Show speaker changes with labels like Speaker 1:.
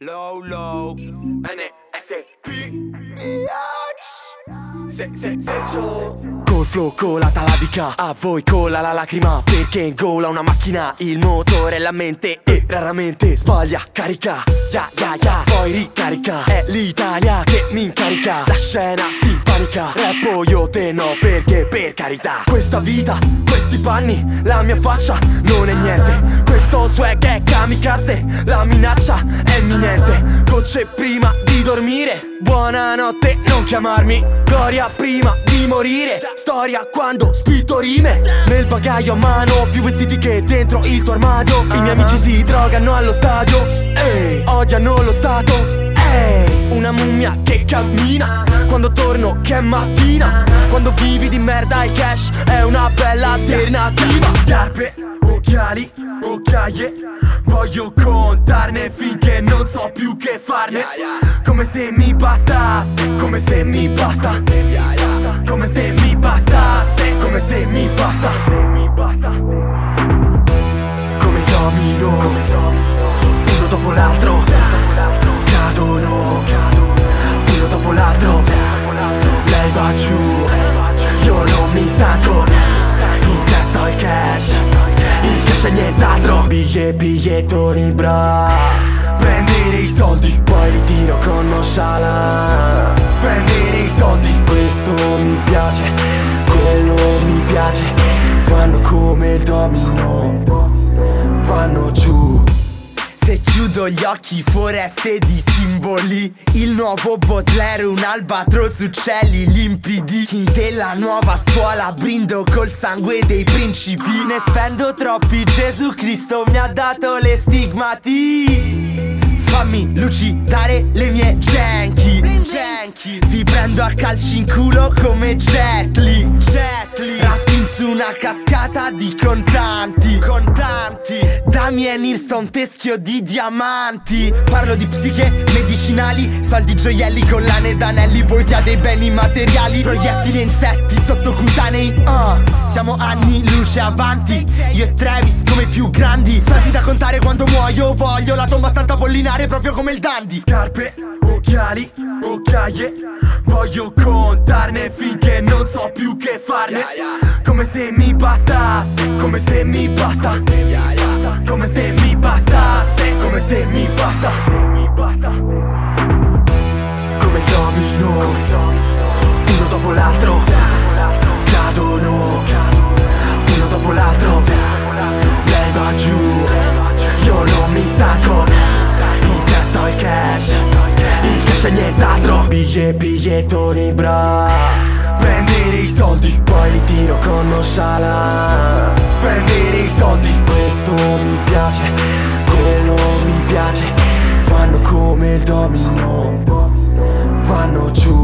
Speaker 1: Low low. NSP Bitch Se se Sergio
Speaker 2: Col flow colata la dica A voi cola la lacrima Perché in gola una macchina Il motore la mente E raramente sbaglia Carica. Ya ya ya Poi ricarica. È l'Italia che mi incarica La scena si impanica Rappo io te no Perché per carità. Questa vita Questi panni La mia faccia Non è niente Questo swag è kamikaze La minaccia è imminente. Gocce prima di dormire Buonanotte non chiamarmi Gloria prima di morire. Storia quando spitto rime Nel bagaglio a mano Più vestiti che dentro il tuo armadio. I miei amici si drogano allo stadio Ehi, odiano lo stato Una mummia che cammina Quando torno che è mattina Quando vivi di merda e cash È una bella alternativa. Scarpe, occhiali, occhiaie Voglio contarne finché non so più che farne. Come se mi bastasse, come se mi basta Come se mi bastasse, come se mi basta. Come domino, uno dopo l'altro Biglie, bigliettoni in bra. Prendere i soldi, poi ritiro con nonchalance
Speaker 3: chiudo gli occhi foreste di simboli. Il nuovo Baudelaire, un albatro su cieli limpidi. In della nuova scuola brindo col sangue dei principi. Ne spendo troppi, Gesù Cristo mi ha dato le stigmati. Fammi lucidare le mie genchi. Vi prendo a calci in culo come Jet Li Jet Li Rafting su una cascata di contanti. Contanti Damien Hirst un teschio di diamanti. Parlo di psiche, medicinali Soldi gioielli, collane ed anelli Poesia dei beni materiali. Proiettili e insetti sottocutanei uh, Siamo anni luce avanti. Io e Travis come più grandi. Soldi da contare quando muoio Voglio la tomba santa pollinare proprio come il dandy.
Speaker 2: Scarpe, occhiali, occhiaie Voglio contarne finché non so più che farne Come se mi bastasse, come se mi basta. Come se mi bastasse, come se mi basta. Come domino, uno dopo l'altro Cadono, uno dopo l'altro Lei va giù, io non mi stanco In testa il cash, il cash è nient'altro. Biglie, bigliettoni bra Spendere i soldi, poi li tiro con lo Oshala Spendere i soldi, questo mi piace, quello mi piace. Vanno come il domino, vanno giù.